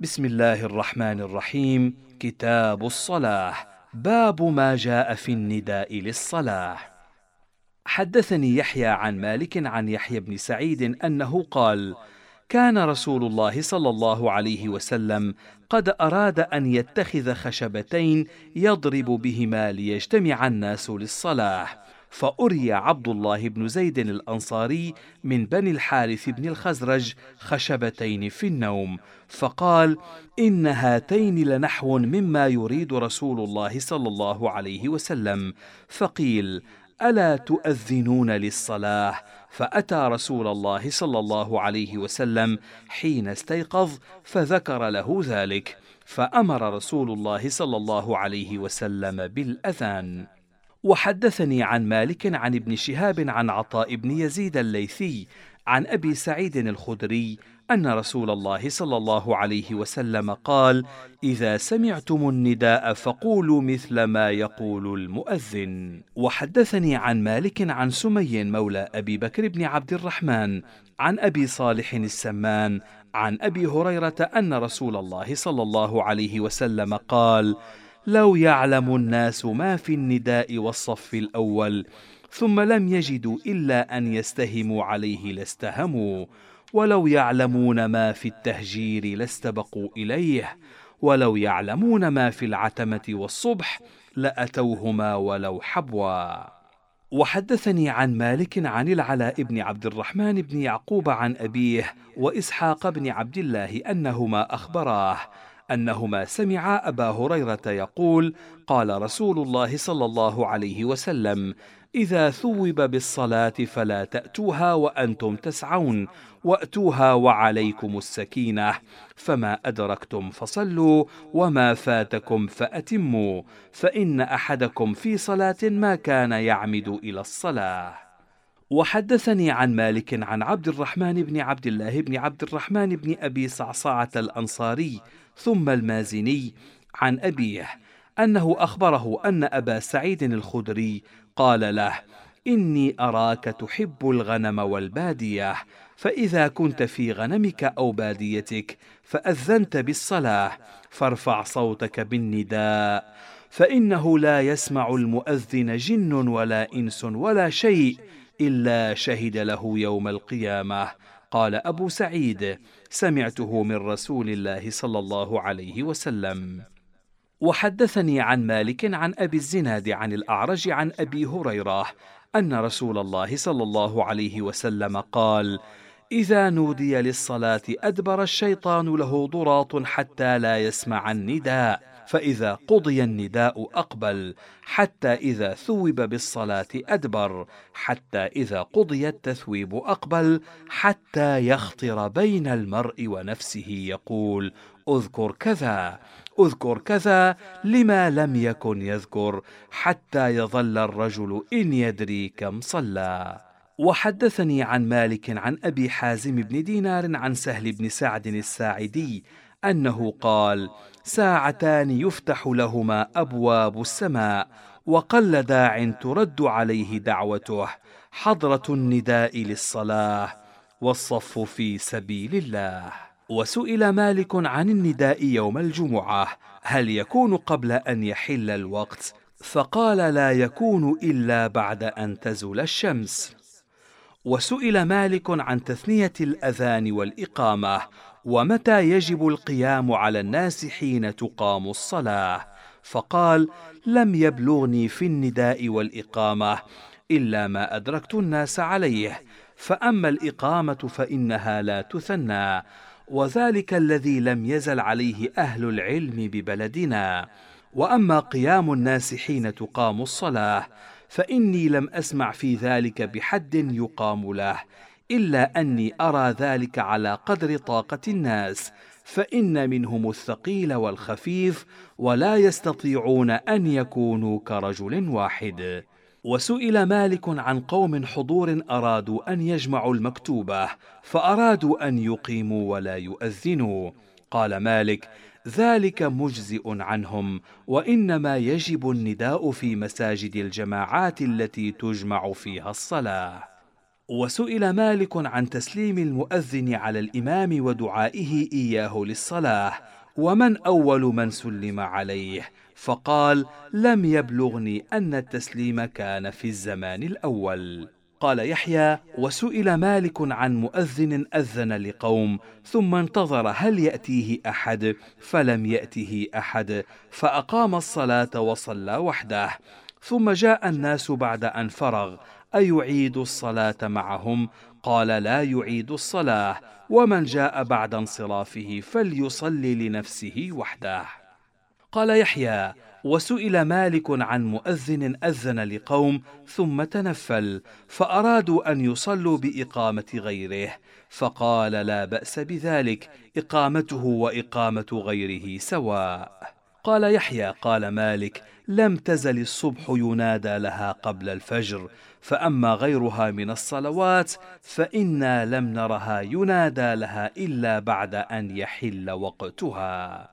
بسم الله الرحمن الرحيم. كتاب الصلاة باب ما جاء في النداء للصلاة حدثني يحيى عن مالك عن يحيى بن سعيد أنه قال كان رسول الله صلى الله عليه وسلم قد أراد أن يتخذ خشبتين يضرب بهما ليجتمع الناس للصلاه فأري عبد الله بن زيد الأنصاري من بني الحارث بن الخزرج خشبتين في النوم فقال إن هاتين لنحو مما يريد رسول الله صلى الله عليه وسلم فقيل ألا تؤذنون للصلاة؟ فأتى رسول الله صلى الله عليه وسلم حين استيقظ فذكر له ذلك فأمر رسول الله صلى الله عليه وسلم بالأذان. وحدثني عن مالك عن ابن شهاب عن عطاء بن يزيد الليثي عن أبي سعيد الخدري أن رسول الله صلى الله عليه وسلم قال إذا سمعتم النداء فقولوا مثل ما يقول المؤذن. وحدثني عن مالك عن سمي مولى أبي بكر بن عبد الرحمن عن أبي صالح السمان عن أبي هريرة أن رسول الله صلى الله عليه وسلم قال لو يعلم الناس ما في النداء والصف الأول ثم لم يجدوا إلا أن يستهموا عليه لاستهموا ولو يعلمون ما في التهجير لاستبقوا إليه ولو يعلمون ما في العتمة والصبح لأتوهما ولو حبوا. وحدثني عن مالك عن العلاء بن عبد الرحمن بن يعقوب عن أبيه وإسحاق بن عبد الله أنهما أخبراه أنهما سمعا أبا هريرة يقول قال رسول الله صلى الله عليه وسلم إذا ثوب بالصلاة فلا تأتوها وأنتم تسعون وأتوها وعليكم السكينة فما أدركتم فصلوا وما فاتكم فأتموا فإن أحدكم في صلاة ما كان يعمد إلى الصلاة. وحدثني عن مالك عن عبد الرحمن بن عبد الله بن عبد الرحمن بن أبي صعصعة الأنصاري ثم المازني عن أبيه أنه أخبره أن أبا سعيد الخدري قال له إني أراك تحب الغنم والبادية فإذا كنت في غنمك أو باديتك فأذنت بالصلاة فارفع صوتك بالنداء فإنه لا يسمع المؤذن جن ولا إنس ولا شيء إلا شهد له يوم القيامة. قال أبو سعيد سمعته من رسول الله صلى الله عليه وسلم. وحدثني عن مالك عن أبي الزناد عن الأعرج عن أبي هريرة أن رسول الله صلى الله عليه وسلم قال إذا نودي للصلاة أدبر الشيطان له ضراط حتى لا يسمع النداء. فإذا قضي النداء أقبل حتى إذا ثوب بالصلاة أدبر حتى إذا قضي التثويب أقبل حتى يخطر بين المرء ونفسه يقول أذكر كذا أذكر كذا لما لم يكن يذكر حتى يظل الرجل إن يدري كم صلى وحدثني عن مالك عن أبي حازم بن دينار عن سهل بن سعد الساعدي أنه قال ساعتان يفتح لهما أبواب السماء وقل داع ترد عليه دعوته حضرة النداء للصلاة والصف في سبيل الله. وسئل مالك عن النداء يوم الجمعة هل يكون قبل أن يحل الوقت؟ فقال لا يكون إلا بعد أن تزول الشمس. وسئل مالك عن تثنية الأذان والإقامة ومتى يجب القيام على الناس حين تقام الصلاة؟ فقال لم يبلغني في النداء والإقامة إلا ما أدركت الناس عليه فأما الإقامة فإنها لا تثنى وذلك الذي لم يزل عليه أهل العلم ببلدنا. وأما قيام الناس حين تقام الصلاة فإني لم أسمع في ذلك بحد يقام له إلا أني أرى ذلك على قدر طاقة الناس فإن منهم الثقيل والخفيف ولا يستطيعون أن يكونوا كرجل واحد. وسئل مالك عن قوم حضور أرادوا أن يجمعوا المكتوبة فأرادوا أن يقيموا ولا يؤذنوا. قال مالك ذلك مجزئ عنهم وإنما يجب النداء في مساجد الجماعات التي تجمع فيها الصلاة. وسئل مالك عن تسليم المؤذن على الإمام ودعائه إياه للصلاة ومن أول من سلم عليه؟ فقال لم يبلغني أن التسليم كان في الزمان الأول قال يحيى وسئل مالك عن مؤذن أذن لقوم ثم انتظر هل يأتيه أحد؟ فلم يأته أحد فأقام الصلاة وصلى وحده ثم جاء الناس بعد أن فرغ أيعيد الصلاة معهم؟ قال لا يعيد الصلاة ومن جاء بعد انصرافه فليصلي لنفسه وحده. قال يحيى وسئل مالك عن مؤذن أذن لقوم ثم تنفل فأرادوا أن يصلوا بإقامة غيره فقال لا بأس بذلك إقامته وإقامة غيره سواء. قال يحيى قال مالك لم تزل الصبح ينادى لها قبل الفجر فأما غيرها من الصلوات فإنا لم نرها ينادى لها إلا بعد أن يحل وقتها.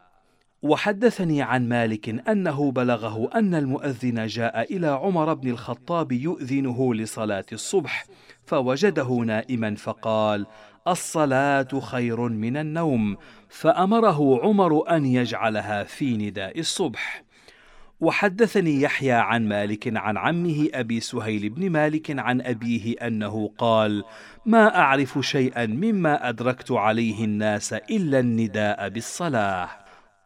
وحدثني عن مالك أنه بلغه أن المؤذن جاء إلى عمر بن الخطاب يؤذنه لصلاة الصبح فوجده نائما فقال الصلاة خير من النوم فأمره عمر أن يجعلها في نداء الصبح. وحدثني يحيى عن مالك عن عمه أبي سهيل بن مالك عن أبيه أنه قال ما أعرف شيئا مما أدركت عليه الناس إلا النداء بالصلاة.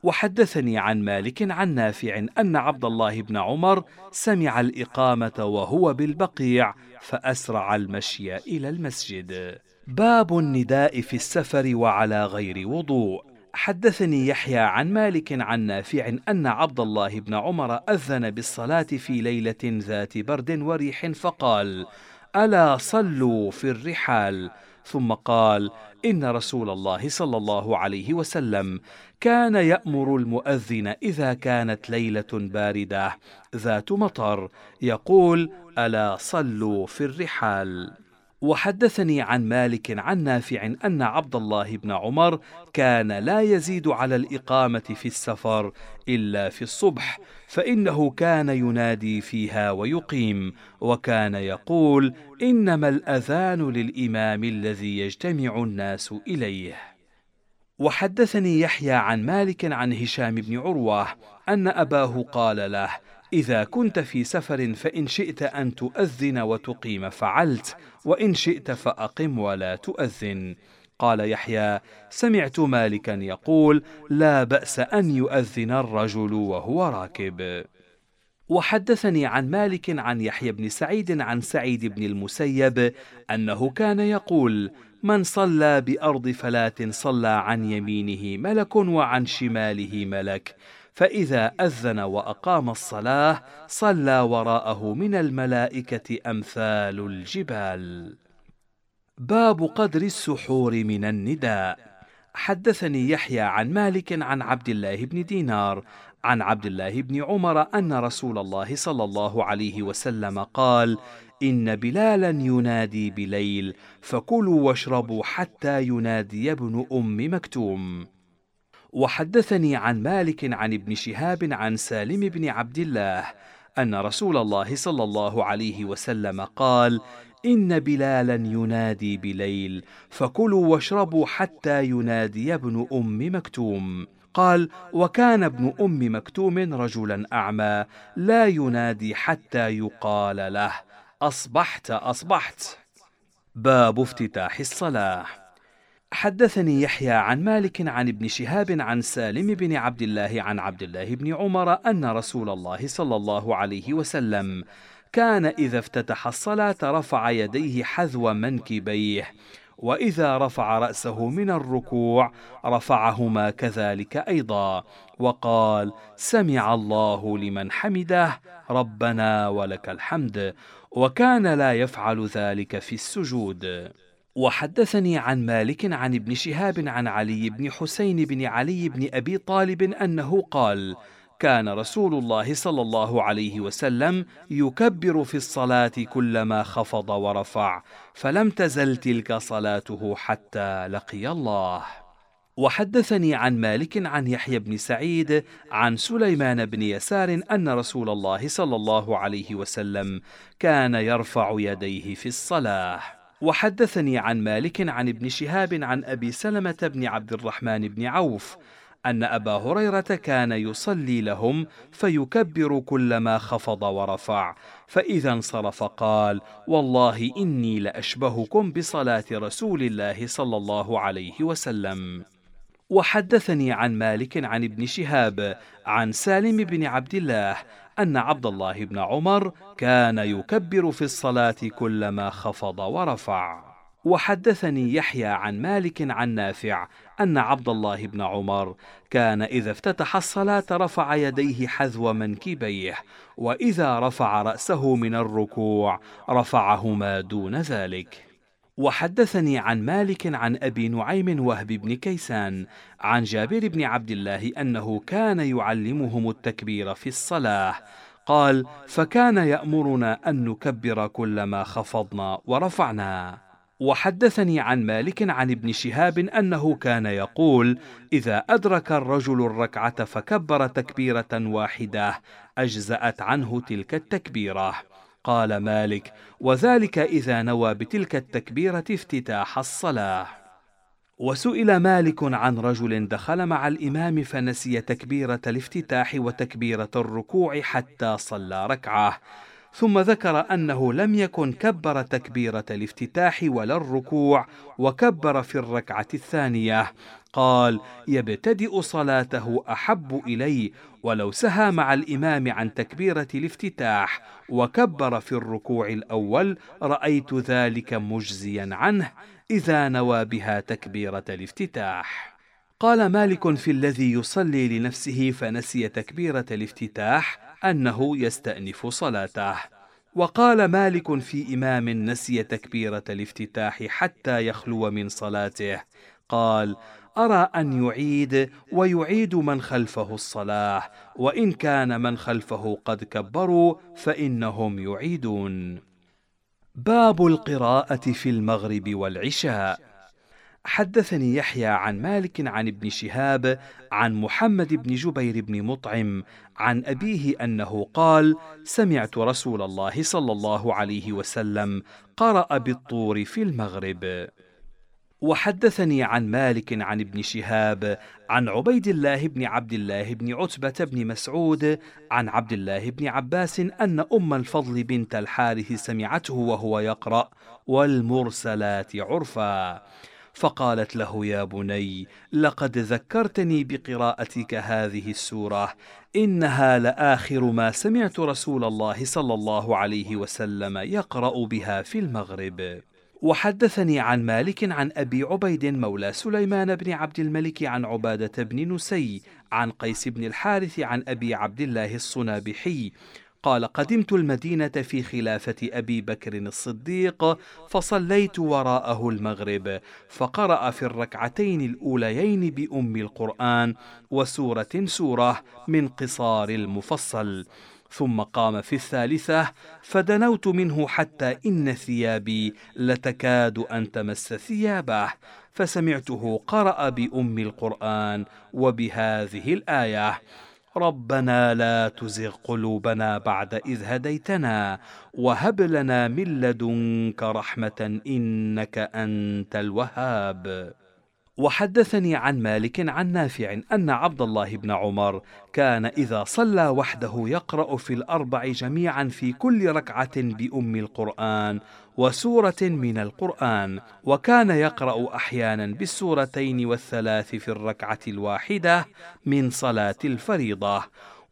وحدثني عن مالك عن نافع أن عبد الله بن عمر سمع الإقامة وهو بالبقيع فأسرع المشي إلى المسجد. باب النداء في السفر وعلى غير وضوء. حدثني يحيى عن مالك عن نافع أن عبد الله بن عمر أذن بالصلاة في ليلة ذات برد وريح فقال ألا صلوا في الرحال؟ ثم قال إن رسول الله صلى الله عليه وسلم كان يأمر المؤذن إذا كانت ليلة باردة ذات مطر يقول ألا صلوا في الرحال؟ وحدثني عن مالك عن نافع أن عبد الله بن عمر كان لا يزيد على الإقامة في السفر إلا في الصبح فإنه كان ينادي فيها ويقيم وكان يقول إنما الأذان للإمام الذي يجتمع الناس إليه. وحدثني يحيى عن مالك عن هشام بن عروة أن أباه قال له إذا كنت في سفر فإن شئت أن تؤذن وتقيم فعلت وإن شئت فأقم ولا تؤذن. قال يحيى سمعت مالكا يقول لا بأس أن يؤذن الرجل وهو راكب. وحدثني عن مالك عن يحيى بن سعيد عن سعيد بن المسيب أنه كان يقول من صلى بأرض فلاه صلى عن يمينه ملك وعن شماله ملك. فإذا أذن وأقام الصلاة صلى وراءه من الملائكة أمثال الجبال. باب قدر السحور من النداء. حدثني يحيى عن مالك عن عبد الله بن دينار عن عبد الله بن عمر أن رسول الله صلى الله عليه وسلم قال إن بلالا ينادي بليل فكلوا واشربوا حتى ينادي ابن أم مكتوم. وحدثني عن مالك عن ابن شهاب عن سالم بن عبد الله أن رسول الله صلى الله عليه وسلم قال إن بلالا ينادي بليل فكلوا واشربوا حتى ينادي ابن أم مكتوم. قال وكان ابن أم مكتوم رجلا أعمى لا ينادي حتى يقال له أصبحت أصبحت. باب افتتاح الصلاة. حدثني يحيى عن مالك عن ابن شهاب عن سالم بن عبد الله عن عبد الله بن عمر أن رسول الله صلى الله عليه وسلم كان إذا افتتح الصلاة رفع يديه حذو منكبيه وإذا رفع رأسه من الركوع رفعهما كذلك أيضا وقال سمع الله لمن حمده ربنا ولك الحمد وكان لا يفعل ذلك في السجود. وحدثني عن مالك عن ابن شهاب عن علي بن حسين بن علي بن أبي طالب أنه قال كان رسول الله صلى الله عليه وسلم يكبر في الصلاة كلما خفض ورفع فلم تزل تلك صلاته حتى لقي الله. وحدثني عن مالك عن يحيى بن سعيد عن سليمان بن يسار أن رسول الله صلى الله عليه وسلم كان يرفع يديه في الصلاة. وحدثني عن مالك عن ابن شهاب عن أبي سلمة بن عبد الرحمن بن عوف أن أبا هريرة كان يصلي لهم فيكبر كلما خفض ورفع فإذا انصرف قال والله إني لأشبهكم بصلاة رسول الله صلى الله عليه وسلم وحدثني عن مالك عن ابن شهاب عن سالم بن عبد الله أن عبد الله بن عمر كان يكبر في الصلاة كلما خفض ورفع. وحدثني يحيى عن مالك عن نافع أن عبد الله بن عمر كان إذا افتتح الصلاة رفع يديه حذو منكبيه وإذا رفع رأسه من الركوع رفعهما دون ذلك. وحدثني عن مالك عن أبي نعيم وهب بن كيسان عن جابر بن عبد الله أنه كان يعلمهم التكبير في الصلاة. قال فكان يأمرنا أن نكبر كلما خفضنا ورفعنا. وحدثني عن مالك عن ابن شهاب أنه كان يقول إذا أدرك الرجل الركعة فكبر تكبيرة واحدة أجزأت عنه تلك التكبيرة. قال مالك وذلك إذا نوى بتلك التكبيرة افتتاح الصلاة. وسئل مالك عن رجل دخل مع الإمام فنسي تكبيرة الافتتاح وتكبيرة الركوع حتى صلى ركعة. ثم ذكر أنه لم يكن كبر تكبيرة الافتتاح ولا الركوع وكبر في الركعة الثانية. قال يبتدئ صلاته أحب إلي ولو سهى مع الإمام عن تكبيرة الافتتاح وكبر في الركوع الأول رأيت ذلك مجزيا عنه إذا نوى بها تكبيرة الافتتاح. قال مالك في الذي يصلي لنفسه فنسي تكبيرة الافتتاح أنه يستأنف صلاته. وقال مالك في إمام نسي تكبيرة الافتتاح حتى يخلو من صلاته. قال أرى أن يعيد ويعيد من خلفه الصلاه وإن كان من خلفه قد كبروا فإنهم يعيدون. باب القراءة في المغرب والعشاء. حدثني يحيى عن مالك عن ابن شهاب عن محمد بن جبير بن مطعم عن أبيه أنه قال سمعت رسول الله صلى الله عليه وسلم قرأ بالطور في المغرب. وحدثني عن مالك عن ابن شهاب عن عبيد الله بن عبد الله بن عتبة بن مسعود عن عبد الله بن عباس أن أم الفضل بنت الحارث سمعته وهو يقرأ والمرسلات عرفا فقالت له يا بني لقد ذكرتني بقراءتك هذه السورة إنها لآخر ما سمعت رسول الله صلى الله عليه وسلم يقرأ بها في المغرب وحدثني عن مالك عن أبي عبيد مولى سليمان بن عبد الملك عن عبادة بن نسي عن قيس بن الحارث عن أبي عبد الله الصنابحي. قال قدمت المدينة في خلافة أبي بكر الصديق فصليت وراءه المغرب فقرأ في الركعتين الأوليين بأم القرآن وسورة سورة من قصار المفصل. ثم قام في الثالثة فدنوت منه حتى إن ثيابي لتكاد أن تمس ثيابه فسمعته قرأ بأم القرآن وبهذه الآية ربنا لا تزغ قلوبنا بعد إذ هديتنا وهب لنا من لدنك رحمة إنك أنت الوهاب. وحدثني عن مالك عن نافع أن عبد الله بن عمر كان إذا صلى وحده يقرأ في الأربع جميعا في كل ركعة بأم القرآن وسورة من القرآن وكان يقرأ أحيانا بالسورتين والثلاث في الركعة الواحدة من صلاة الفريضة.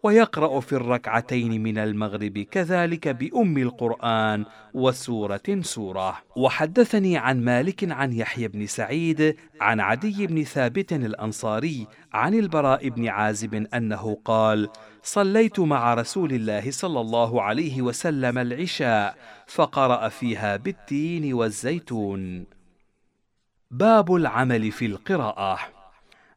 ويقرأ في الركعتين من المغرب كذلك بأم القرآن وسورة سورة. وحدثني عن مالك عن يحيى بن سعيد عن عدي بن ثابت الأنصاري عن البراء بن عازب أنه قال صليت مع رسول الله صلى الله عليه وسلم العشاء فقرأ فيها بالتين والزيتون. باب العمل في القراءة.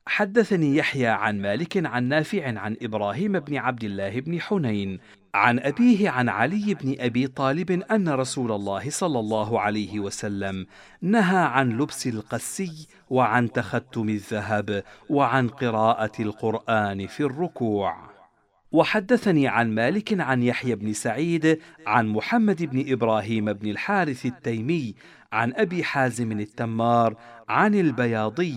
حدثني يحيى عن مالك عن نافع عن إبراهيم بن عبد الله بن حنين عن أبيه عن علي بن أبي طالب أن رسول الله صلى الله عليه وسلم نهى عن لبس القسي وعن تختم الذهب وعن قراءة القرآن في الركوع. وحدثني عن مالك عن يحيى بن سعيد عن محمد بن إبراهيم بن الحارث التيمي عن أبي حازم التمار عن البياضي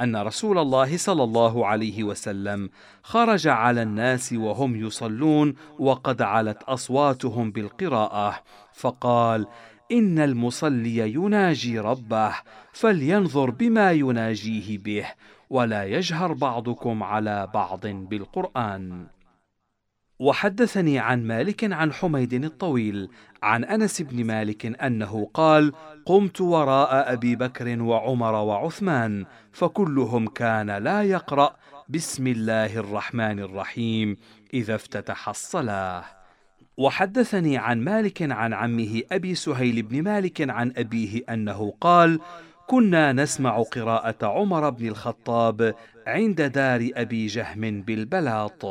أن رسول الله صلى الله عليه وسلم خرج على الناس وهم يصلون وقد علت أصواتهم بالقراءة فقال إن المصلي يناجي ربه فلينظر بما يناجيه به ولا يجهر بعضكم على بعض بالقرآن. وحدثني عن مالك عن حميد الطويل عن أنس بن مالك أنه قال قمت وراء أبي بكر وعمر وعثمان فكلهم كان لا يقرأ بسم الله الرحمن الرحيم إذا افتتح الصلاة وحدثني عن مالك عن عمه أبي سهيل بن مالك عن أبيه أنه قال كنا نسمع قراءة عمر بن الخطاب عند دار أبي جهم بالبلاط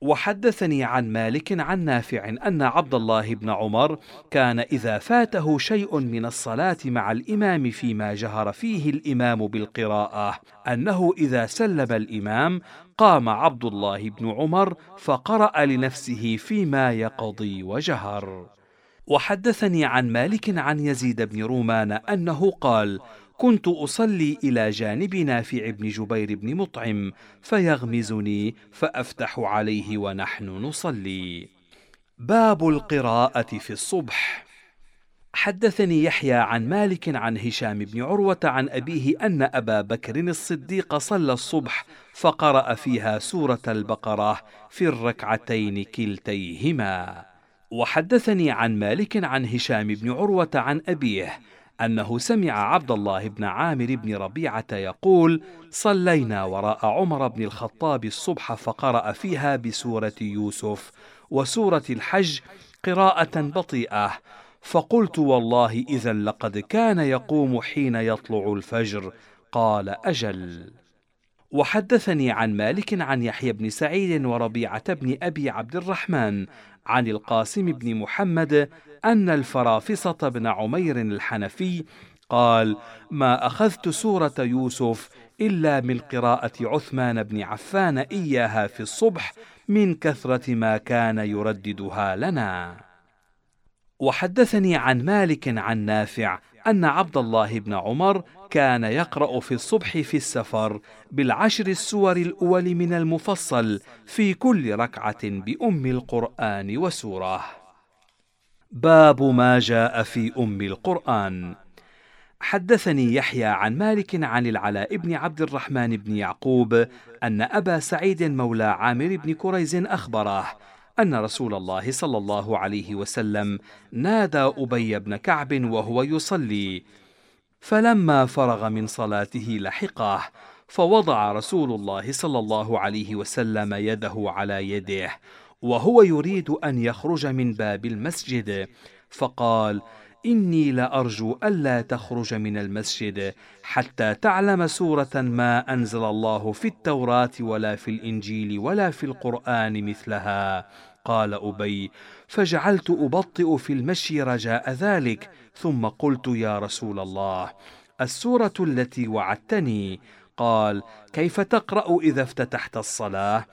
وحدثني عن مالك عن نافع أن عبد الله بن عمر كان إذا فاته شيء من الصلاة مع الإمام فيما جهر فيه الإمام بالقراءة أنه إذا سلم الإمام قام عبد الله بن عمر فقرأ لنفسه فيما يقضي وجهر. وحدثني عن مالك عن يزيد بن رومان أنه قال كنت أصلي إلى جانب نافع بن جبير بن مطعم فيغمزني فأفتح عليه ونحن نصلي. باب القراءة في الصبح. حدثني يحيى عن مالك عن هشام بن عروة عن أبيه أن أبا بكر الصديق صلى الصبح فقرأ فيها سورة البقرة في الركعتين كلتيهما. وحدثني عن مالك عن هشام بن عروة عن أبيه أنه سمع عبد الله بن عامر بن ربيعة يقول صلينا وراء عمر بن الخطاب الصبح فقرأ فيها بسورة يوسف وسورة الحج قراءة بطيئة. فقلت والله إذا لقد كان يقوم حين يطلع الفجر. قال أجل. وحدثني عن مالك عن يحيى بن سعيد وربيعة بن أبي عبد الرحمن عن القاسم بن محمد أن الفرافصة بن عمير الحنفي قال: ما أخذت سورة يوسف إلا من قراءة عثمان بن عفان إياها في الصبح من كثرة ما كان يرددها لنا. وحدثني عن مالك عن نافع أن عبد الله بن عمر كان يقرأ في الصبح في السفر بالعشر السور الأول من المفصل في كل ركعة بأم القرآن وسورة. باب ما جاء في أم القرآن حدثني يحيى عن مالك عن العلاء بن عبد الرحمن بن يعقوب أن أبا سعيد مولى عامر بن كريز أخبره أن رسول الله صلى الله عليه وسلم نادى أبي بن كعب وهو يصلي فلما فرغ من صلاته لحقه فوضع رسول الله صلى الله عليه وسلم يده على يده وهو يريد أن يخرج من باب المسجد. فقال إني لأرجو ألا تخرج من المسجد حتى تعلم سورة ما أنزل الله في التوراة ولا في الإنجيل ولا في القرآن مثلها قال أبي فجعلت أبطئ في المشي رجاء ذلك ثم قلت يا رسول الله السورة التي وعدتني؟ قال كيف تقرأ إذا افتتحت الصلاة؟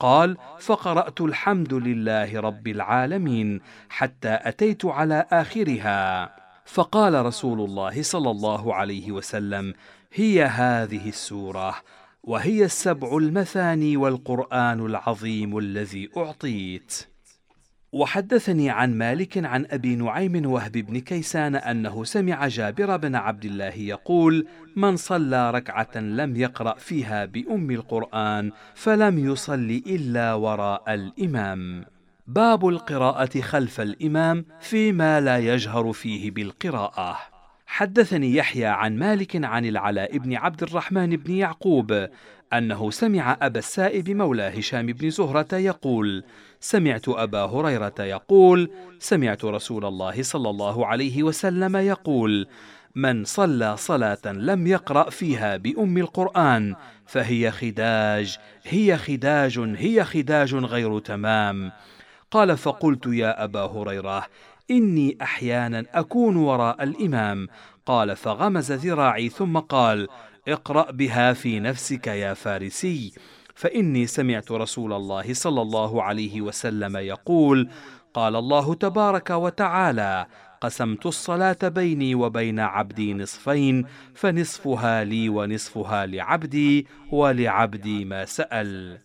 قال فقرأت الحمد لله رب العالمين حتى أتيت على آخرها. فقال رسول الله صلى الله عليه وسلم هي هذه السورة وهي السبع المثاني والقرآن العظيم الذي أعطيت. وحدثني عن مالك عن أبي نعيم وهب بن كيسان أنه سمع جابر بن عبد الله يقول من صلى ركعة لم يقرأ فيها بأم القرآن فلم يصل إلا وراء الإمام. باب القراءة خلف الإمام فيما لا يجهر فيه بالقراءة. حدثني يحيى عن مالك عن العلاء بن عبد الرحمن بن يعقوب أنه سمع أبا السائب مولى هشام بن زهرة يقول سمعت أبا هريرة يقول سمعت رسول الله صلى الله عليه وسلم يقول من صلى صلاة لم يقرأ فيها بأم القرآن فهي خداج هي خداج هي خداج غير تمام. قال فقلت يا أبا هريرة إني أحيانا أكون وراء الإمام. قال فغمز ذراعي ثم قال اقرأ بها في نفسك يا فارسي. فإني سمعت رسول الله صلى الله عليه وسلم يقول قال الله تبارك وتعالى قسمت الصلاة بيني وبين عبدي نصفين فنصفها لي ونصفها لعبدي ولعبدي ما سأل.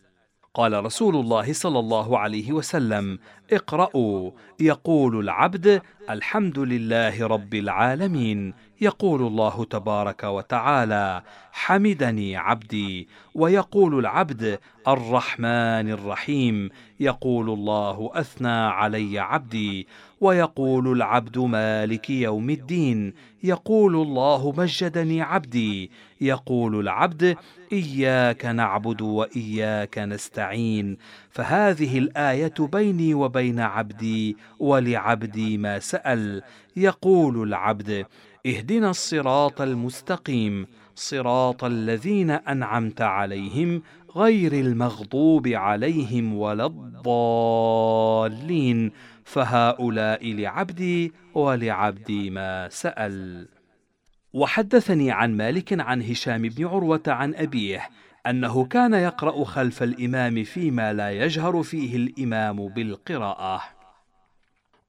قال رسول الله صلى الله عليه وسلم اقرأوا. يقول العبد الحمد لله رب العالمين. يقول الله تبارك وتعالى حمدني عبدي. ويقول العبد الرحمن الرحيم. يقول الله أثنى علي عبدي. ويقول العبد مالك يوم الدين. يقول الله مجدني عبدي. يقول العبد إياك نعبد وإياك نستعين. فهذه الآية بيني وبين عبدي ولعبدي ما سأل يقول العبد اهدنا الصراط المستقيم صراط الذين أنعمت عليهم غير المغضوب عليهم ولا الضالين فهؤلاء لعبدي ولعبدي ما سأل. وحدثني عن مالك عن هشام بن عروة عن أبيه أنه كان يقرأ خلف الإمام فيما لا يجهر فيه الإمام بالقراءة.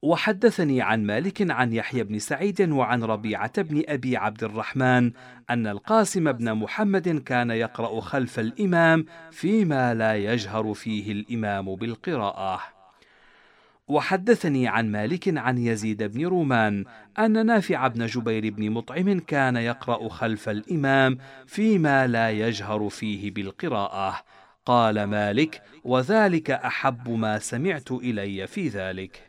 وحدثني عن مالك عن يحيى بن سعيد وعن ربيعة بن أبي عبد الرحمن أن القاسم بن محمد كان يقرأ خلف الإمام فيما لا يجهر فيه الإمام بالقراءة. وحدثني عن مالك عن يزيد بن رومان أن نافع بن جبير بن مطعم كان يقرأ خلف الإمام فيما لا يجهر فيه بالقراءة. قال مالك وذلك أحب ما سمعت إلي في ذلك.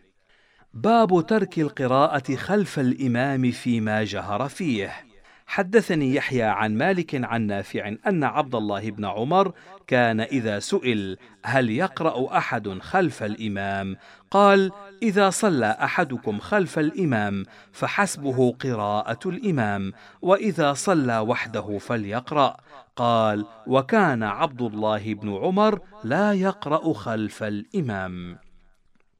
باب ترك القراءة خلف الإمام فيما جهر فيه. حدثني يحيى عن مالك عن نافع أن عبد الله بن عمر كان إذا سئل هل يقرأ أحد خلف الإمام؟ قال إذا صلى أحدكم خلف الإمام فحسبه قراءة الإمام وإذا صلى وحده فليقرأ. قال وكان عبد الله بن عمر لا يقرأ خلف الإمام.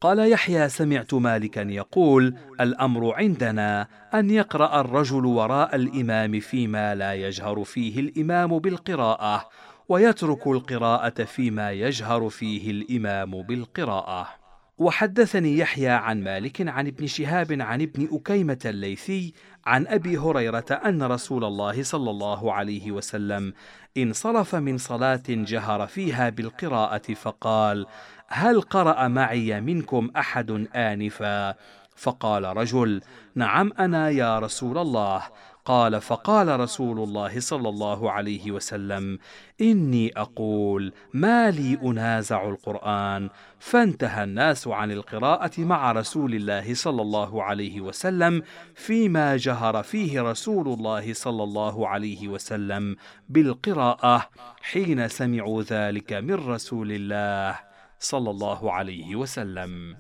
قال يحيى سمعت مالكا يقول الأمر عندنا أن يقرأ الرجل وراء الإمام فيما لا يجهر فيه الإمام بالقراءة ويترك القراءة فيما يجهر فيه الإمام بالقراءة. وحدثني يحيى عن مالك عن ابن شهاب عن ابن أكيمة الليثي عن أبي هريرة أن رسول الله صلى الله عليه وسلم انصرف من صلاة جهر فيها بالقراءة فقال: هل قرأ معي منكم أحد آنفا؟ فقال رجل: نعم أنا يا رسول الله. قال فقال رسول الله صلى الله عليه وسلم إني أقول ما لي أنازع القرآن. فانتهى الناس عن القراءة مع رسول الله صلى الله عليه وسلم فيما جهر فيه رسول الله صلى الله عليه وسلم بالقراءة حين سمعوا ذلك من رسول الله صلى الله عليه وسلم.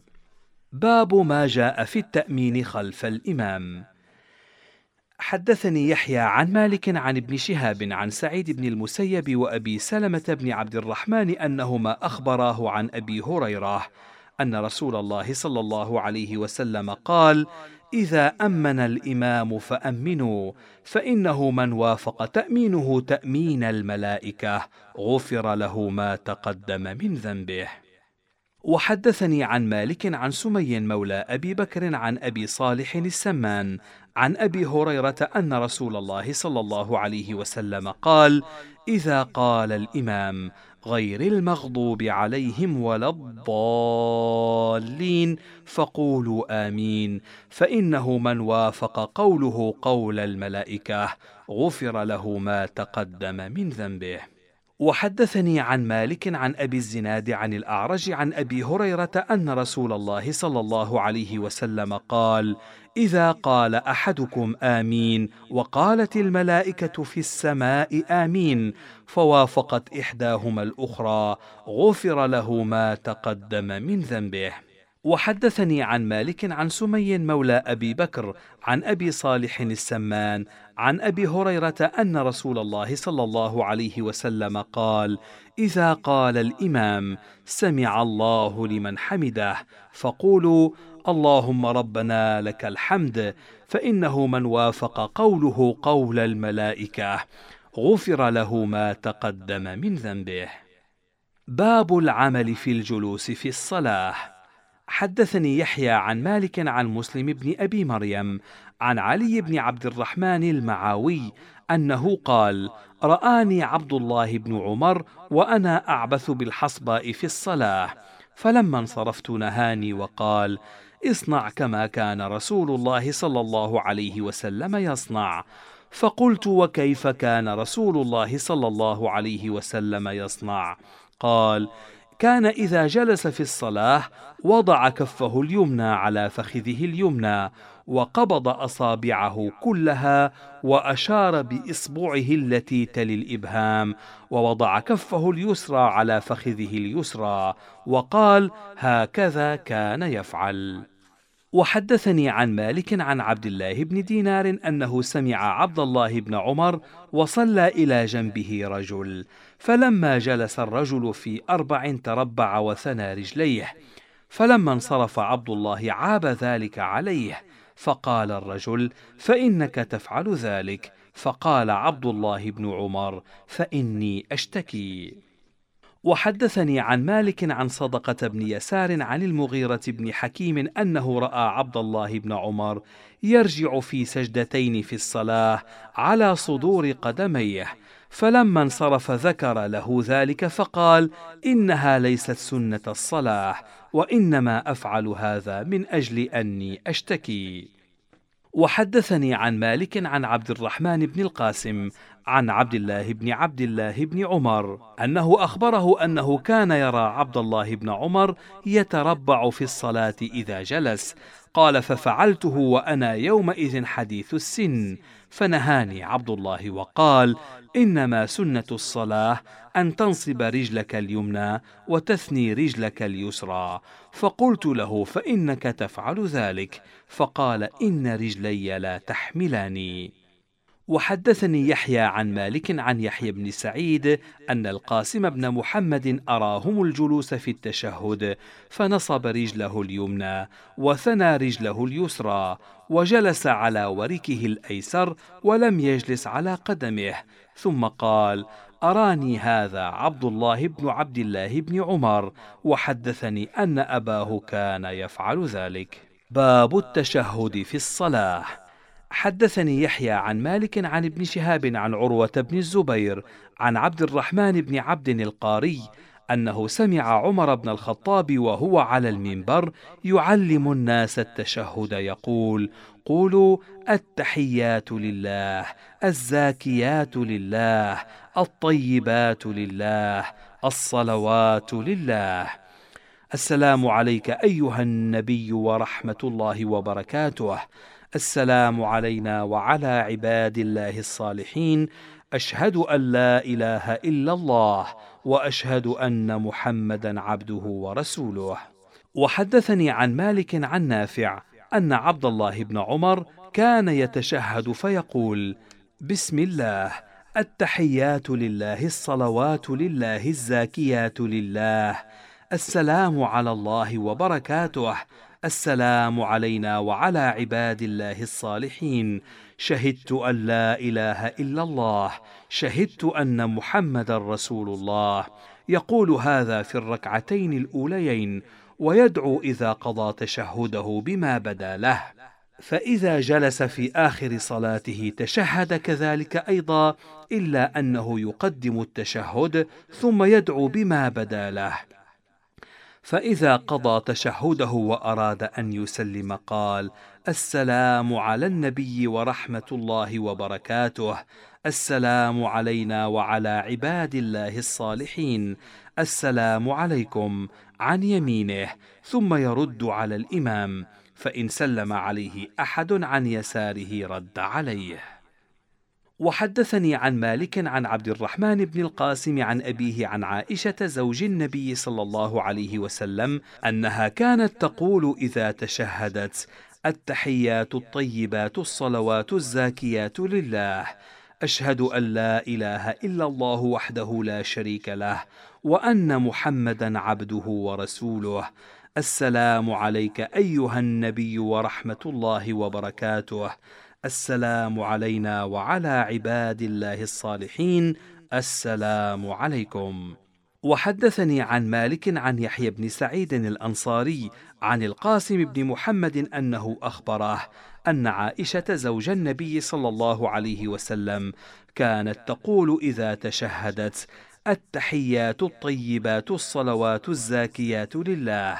باب ما جاء في التأمين خلف الإمام. حدثني يحيى عن مالك عن ابن شهاب عن سعيد بن المسيب وأبي سلمة بن عبد الرحمن أنهما أخبراه عن أبي هريرة أن رسول الله صلى الله عليه وسلم قال إذا أمن الإمام فأمنوا فإنه من وافق تأمينه تأمين الملائكة غفر له ما تقدم من ذنبه. وحدثني عن مالك عن سمي مولى أبي بكر عن أبي صالح السمان عن أبي هريرة أن رسول الله صلى الله عليه وسلم قال إذا قال الإمام غير المغضوب عليهم ولا الضالين فقولوا آمين فإنه من وافق قوله قول الملائكة غفر له ما تقدم من ذنبه. وحدثني عن مالك عن أبي الزناد عن الأعرج عن أبي هريرة أن رسول الله صلى الله عليه وسلم قال إذا قال أحدكم آمين وقالت الملائكة في السماء آمين فوافقت إحداهما الأخرى غفر له ما تقدم من ذنبه. وحدثني عن مالك عن سمي مولى أبي بكر عن أبي صالح السمان عن أبي هريرة أن رسول الله صلى الله عليه وسلم قال إذا قال الإمام سمع الله لمن حمده فقولوا اللهم ربنا لك الحمد فإنه من وافق قوله قول الملائكة غفر له ما تقدم من ذنبه. باب العمل في الجلوس في الصلاة. حدثني يحيى عن مالك عن مسلم بن أبي مريم عن علي بن عبد الرحمن المعاوي أنه قال رآني عبد الله بن عمر وأنا أعبث بالحصباء في الصلاة فلما انصرفت نهاني وقال اصنع كما كان رسول الله صلى الله عليه وسلم يصنع فقلت وكيف كان رسول الله صلى الله عليه وسلم يصنع؟ قال كان إذا جلس في الصلاة وضع كفه اليمنى على فخذه اليمنى وقبض أصابعه كلها وأشار بإصبعه التي تلي الإبهام ووضع كفه اليسرى على فخذه اليسرى وقال هكذا كان يفعل. وحدثني عن مالك عن عبد الله بن دينار أنه سمع عبد الله بن عمر وصلى إلى جنبه رجل فلما جلس الرجل في أربع تربع وثنى رجليه فلما انصرف عبد الله عاب ذلك عليه فقال الرجل فإنك تفعل ذلك فقال عبد الله بن عمر فإني أشتكي وحدثني عن مالك عن صدقة بن يسار عن المغيرة بن حكيم أنه رأى عبد الله بن عمر يرجع في سجدتين في الصلاة على صدور قدميه فلما انصرف ذكر له ذلك فقال إنها ليست سنة الصلاة وإنما أفعل هذا من أجل أني أشتكي. وحدثني عن مالك عن عبد الرحمن بن القاسم عن عبد الله بن عبد الله بن عمر أنه أخبره أنه كان يرى عبد الله بن عمر يتربع في الصلاة إذا جلس قال ففعلته وأنا يومئذ حديث السن فنهاني عبد الله وقال إنما سنة الصلاة أن تنصب رجلك اليمنى وتثني رجلك اليسرى. فقلت له فإنك تفعل ذلك؟ فقال إن رجلي لا تحملاني وحدثني يحيى عن مالك عن يحيى بن سعيد أن القاسم بن محمد أراهم الجلوس في التشهد فنصب رجله اليمنى وثنى رجله اليسرى وجلس على وركه الأيسر ولم يجلس على قدمه ثم قال أراني هذا عبد الله بن عبد الله بن عمر وحدثني أن أباه كان يفعل ذلك. باب التشهد في الصلاة. حدثني يحيى عن مالك عن ابن شهاب عن عروة بن الزبير عن عبد الرحمن بن عبد القاري أنه سمع عمر بن الخطاب وهو على المنبر يعلم الناس التشهد يقول قولوا التحيات لله الزاكيات لله الطيبات لله الصلوات لله. السلام عليك أيها النبي ورحمة الله وبركاته. السلام علينا وعلى عباد الله الصالحين. أشهد أن لا إله إلا الله وأشهد أن محمدا عبده ورسوله. وحدثني عن مالك عن نافع أن عبد الله بن عمر كان يتشهد فيقول بسم الله التحيات لله الصلوات لله الزاكيات لله السلام على الله وبركاته السلام علينا وعلى عباد الله الصالحين. شهدت أن لا إله إلا الله. شهدت أن محمدا رسول الله. يقول هذا في الركعتين الأوليين ويدعو إذا قضى تشهده بما بدا له. فإذا جلس في آخر صلاته تشهد كذلك أيضا إلا أنه يقدم التشهد ثم يدعو بما بدا له. فإذا قضى تشهده وأراد أن يسلم قال السلام على النبي ورحمة الله وبركاته. السلام علينا وعلى عباد الله الصالحين. السلام عليكم عن يمينه. ثم يرد على الإمام فإن سلم عليه أحد عن يساره رد عليه. وحدثني عن مالك عن عبد الرحمن بن القاسم عن أبيه عن عائشة زوج النبي صلى الله عليه وسلم أنها كانت تقول إذا تشهدت التحيات الطيبات الصلوات الزاكيات لله. أشهد أن لا إله إلا الله وحده لا شريك له وأن محمدا عبده ورسوله. السلام عليك أيها النبي ورحمة الله وبركاته. السلام علينا وعلى عباد الله الصالحين. السلام عليكم. وحدثني عن مالك عن يحيى بن سعيد الأنصاري عن القاسم بن محمد أنه أخبره أن عائشة زوج النبي صلى الله عليه وسلم كانت تقول إذا تشهدت التحيات الطيبات الصلوات الزاكيات لله.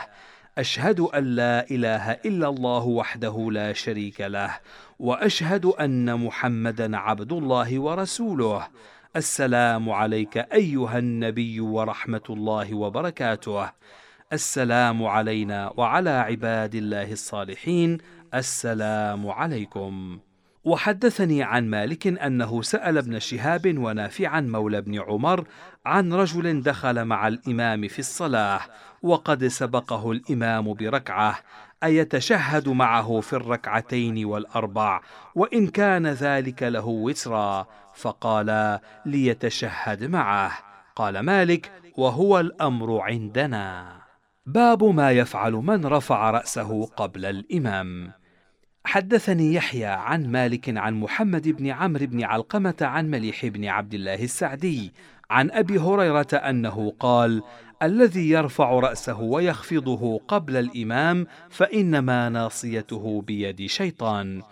أشهد أن لا إله إلا الله وحده لا شريك له وأشهد أن محمدا عبد الله ورسوله. السلام عليك أيها النبي ورحمة الله وبركاته. السلام علينا وعلى عباد الله الصالحين. السلام عليكم. وحدثني عن مالك أنه سأل ابن شهاب ونافعا مولى بن عمر عن رجل دخل مع الإمام في الصلاة وقد سبقه الإمام بركعة أيتشهد معه في الركعتين والأربع وإن كان ذلك له وترا؟ فقال ليتشهد معه. قال مالك وهو الأمر عندنا. باب ما يفعل من رفع رأسه قبل الإمام. حدثني يحيى عن مالك عن محمد بن عمرو بن علقمة عن مليح بن عبد الله السعدي عن أبي هريرة أنه قال الذي يرفع رأسه ويخفضه قبل الإمام فإنما ناصيته بيد شيطان.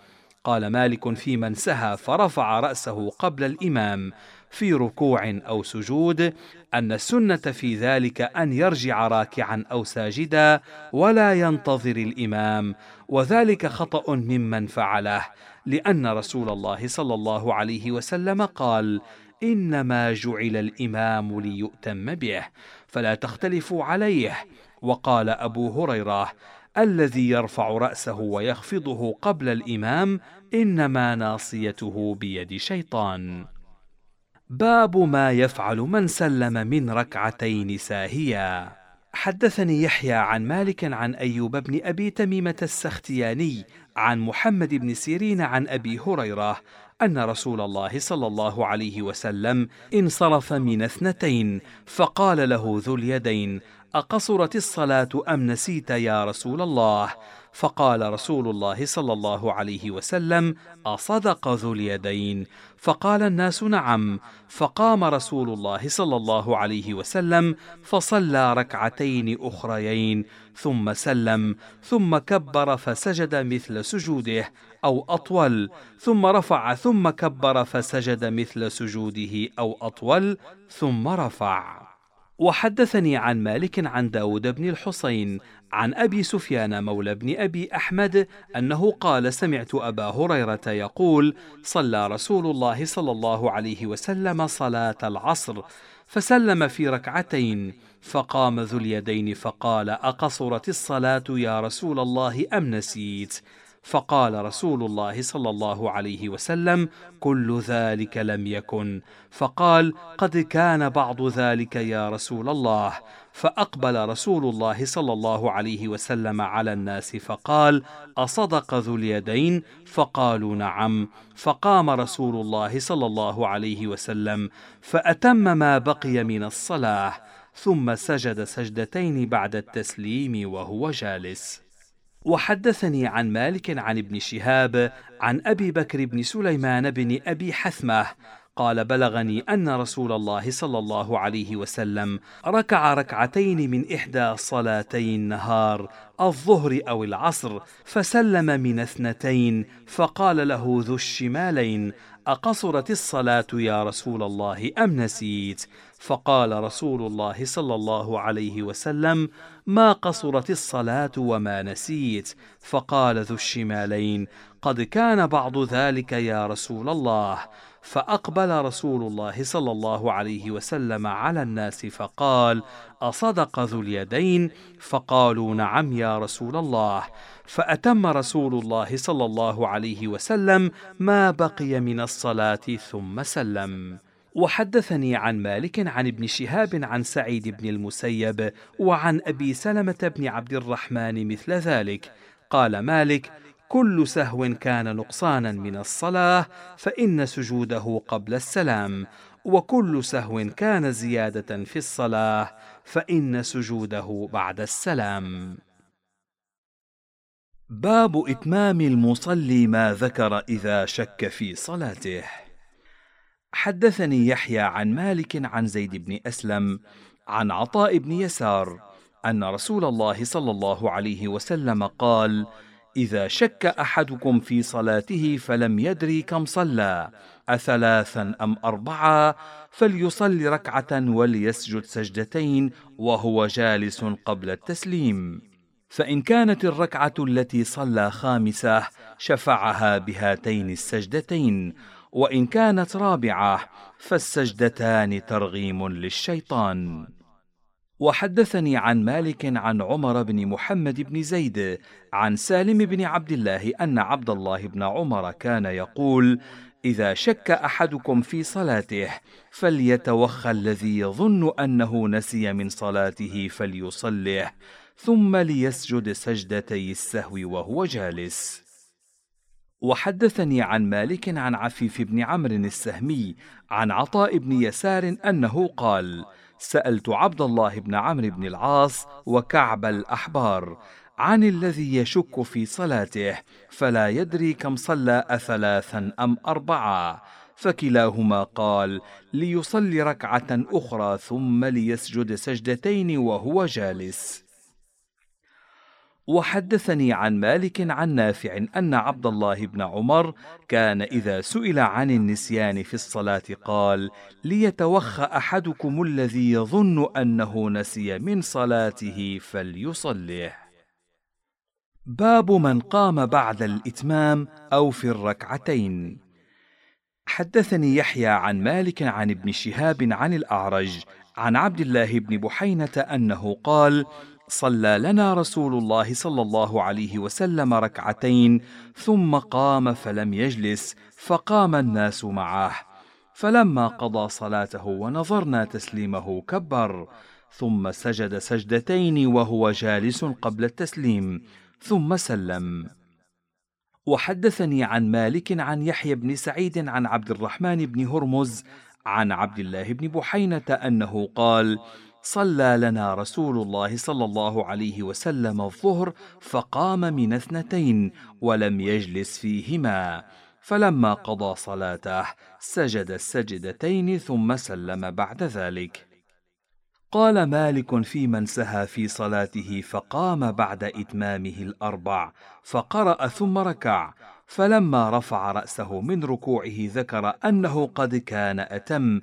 قال مالك في من سهى فرفع رأسه قبل الإمام في ركوع أو سجود أن السنة في ذلك أن يرجع راكعا أو ساجدا ولا ينتظر الإمام. وذلك خطأ ممن فعله لأن رسول الله صلى الله عليه وسلم قال إنما جعل الإمام ليؤتم به فلا تختلفوا عليه وقال أبو هريرة الذي يرفع رأسه ويخفضه قبل الإمام إنما ناصيته بيد شيطان باب ما يفعل من سلم من ركعتين ساهيا. حدثني يحيى عن مالك عن أيوب بن أبي تميمة السختياني عن محمد بن سيرين عن أبي هريرة أن رسول الله صلى الله عليه وسلم انصرف من اثنتين فقال له ذو اليدين أقصرت الصلاة أم نسيت يا رسول الله؟ فقال رسول الله صلى الله عليه وسلم أصدق ذو اليدين. فقال الناس نعم. فقام رسول الله صلى الله عليه وسلم فصلى ركعتين أخريين ثم سلم ثم كبر فسجد مثل سجوده أو أطول ثم رفع ثم كبر فسجد مثل سجوده أو أطول ثم رفع. وحدثني عن مالك عن داود بن الحصين عن أبي سفيان مولى بن أبي أحمد أنه قال سمعت أبا هريرة يقول صلى رسول الله صلى الله عليه وسلم صلاة العصر فسلم في ركعتين فقام ذو اليدين فقال أقصرت الصلاة يا رسول الله أم نسيت؟ فقال رسول الله صلى الله عليه وسلم كل ذلك لم يكن. فقال قد كان بعض ذلك يا رسول الله. فأقبل رسول الله صلى الله عليه وسلم على الناس فقال أصدق ذو اليدين؟ فقالوا نعم. فقام رسول الله صلى الله عليه وسلم فأتم ما بقي من الصلاة ثم سجد سجدتين بعد التسليم وهو جالس. وحدثني عن مالك عن ابن شهاب عن أبي بكر بن سليمان بن أبي حثمة قال بلغني أن رسول الله صلى الله عليه وسلم ركع ركعتين من إحدى صلاتي النهار الظهر أو العصر فسلم من اثنتين فقال له ذو الشمالين أقصرت الصلاة يا رسول الله أم نسيت؟ فقال رسول الله صلى الله عليه وسلم ما قصرت الصلاة وما نسيت فقال ذو الشمالين قد كان بعض ذلك يا رسول الله. فأقبل رسول الله صلى الله عليه وسلم على الناس فقال أصدق ذو اليدين؟ فقالوا نعم يا رسول الله. فأتم رسول الله صلى الله عليه وسلم ما بقي من الصلاة ثم سلم. وحدثني عن مالك عن ابن شهاب عن سعيد بن المسيب وعن أبي سلمة بن عبد الرحمن مثل ذلك. قال مالك كل سهو كان نقصانا من الصلاة فإن سجوده قبل السلام وكل سهو كان زيادة في الصلاة فإن سجوده بعد السلام. باب إتمام المصلي ما ذكر إذا شك في صلاته. حدثني يحيى عن مالك عن زيد بن أسلم عن عطاء بن يسار أن رسول الله صلى الله عليه وسلم قال إذا شك أحدكم في صلاته فلم يدري كم صلى اثلاثا أم اربعه فليصل ركعة وليسجد سجدتين وهو جالس قبل التسليم. فإن كانت الركعة التي صلى خامسة شفعها بهاتين السجدتين وإن كانت رابعة فالسجدتان ترغيم للشيطان. وحدثني عن مالك عن عمر بن محمد بن زيد عن سالم بن عبد الله أن عبد الله بن عمر كان يقول إذا شك أحدكم في صلاته فليتوخى الذي يظن أنه نسي من صلاته فليصلح ثم ليسجد سجدتي السهو وهو جالس. وحدثني عن مالك عن عفيف بن عمرو السهمي عن عطاء بن يسار أنه قال سألت عبد الله بن عمرو بن العاص وكعب الأحبار عن الذي يشك في صلاته فلا يدري كم صلى اثلاثا أم اربعه فكلاهما قال ليصلي ركعة أخرى ثم ليسجد سجدتين وهو جالس. وحدثني عن مالك عن نافع أن عبد الله بن عمر كان إذا سئل عن النسيان في الصلاة قال ليتوخى أحدكم الذي يظن أنه نسي من صلاته فليصله باب من قام بعد الإتمام أو في الركعتين. حدثني يحيى عن مالك عن ابن شهاب عن الأعرج عن عبد الله بن بحينة أنه قال صلى لنا رسول الله صلى الله عليه وسلم ركعتين ثم قام فلم يجلس فقام الناس معه. فلما قضى صلاته ونظرنا تسليمه كبر ثم سجد سجدتين وهو جالس قبل التسليم ثم سلم. وحدثني عن مالك عن يحيى بن سعيد عن عبد الرحمن بن هرمز عن عبد الله بن بحينة أنه قال صلى لنا رسول الله صلى الله عليه وسلم الظهر فقام من اثنتين ولم يجلس فيهما. فلما قضى صلاته سجد السجدتين ثم سلم بعد ذلك. قال مالك في من سهى في صلاته فقام بعد إتمامه الأربع فقرأ ثم ركع. فلما رفع رأسه من ركوعه ذكر أنه قد كان أتم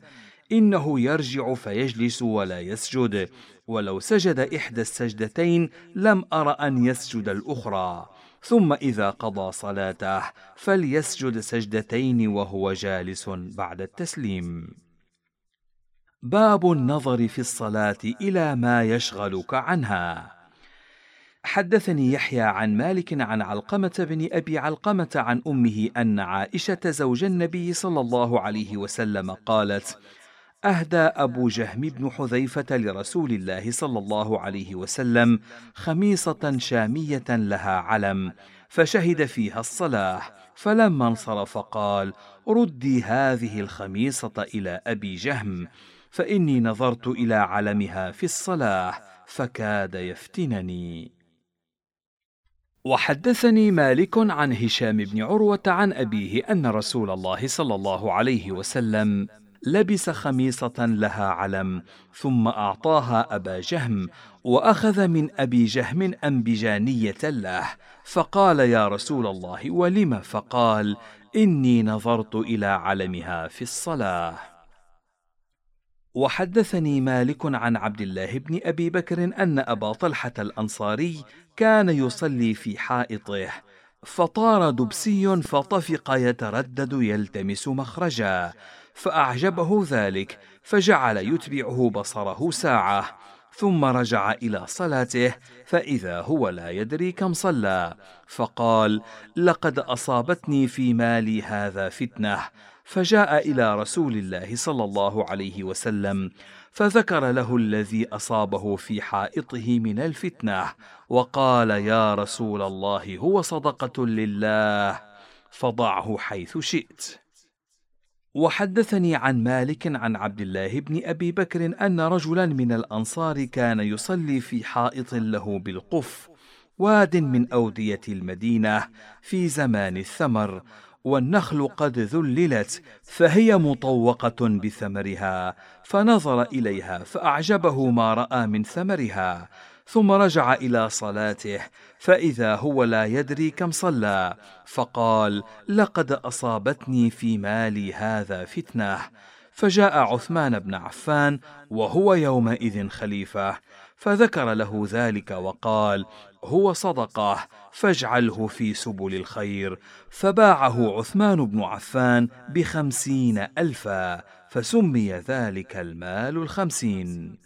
إنه يرجع فيجلس ولا يسجد. ولو سجد إحدى السجدتين لم أر أن يسجد الأخرى. ثم إذا قضى صلاته فليسجد سجدتين وهو جالس بعد التسليم. باب النظر في الصلاة إلى ما يشغلك عنها. حدثني يحيى عن مالك عن علقمة بن أبي علقمة عن أمه أن عائشة زوج النبي صلى الله عليه وسلم قالت أهدى أبو جهم بن حذيفة لرسول الله صلى الله عليه وسلم خميصة شامية لها علم فشهد فيها الصلاة فلما انصرف قال ردي هذه الخميصة إلى أبي جهم فإني نظرت إلى علمها في الصلاة فكاد يفتنني. وحدثني مالك عن هشام بن عروة عن أبيه أن رسول الله صلى الله عليه وسلم لبس خميصة لها علم ثم أعطاها أبا جهم وأخذ من أبي جهم أنبجانية له فقال يا رسول الله ولم؟ فقال إني نظرت إلى علمها في الصلاة. وحدثني مالك عن عبد الله بن أبي بكر أن أبا طلحة الأنصاري كان يصلي في حائطه فطار دبسي فطفق يتردد يلتمس مخرجا. فأعجبه ذلك فجعل يتبعه بصره ساعة ثم رجع إلى صلاته فإذا هو لا يدري كم صلى فقال لقد أصابتني في مالي هذا فتنة. فجاء إلى رسول الله صلى الله عليه وسلم فذكر له الذي أصابه في حائطه من الفتنة وقال يا رسول الله هو صدقة لله فضعه حيث شئت. وحدثني عن مالك عن عبد الله بن أبي بكر أن رجلا من الأنصار كان يصلي في حائط له بالقف واد من أودية المدينة في زمان الثمر والنخل قد ذللت فهي مطوقة بثمرها فنظر إليها فأعجبه ما رأى من ثمرها. ثم رجع إلى صلاته فإذا هو لا يدري كم صلى فقال لقد أصابتني في مالي هذا فتنة. فجاء عثمان بن عفان وهو يومئذ خليفة فذكر له ذلك وقال هو صدقة فاجعله في سبل الخير. فباعه عثمان بن عفان بخمسين ألفا فسمي ذلك المال الخمسين.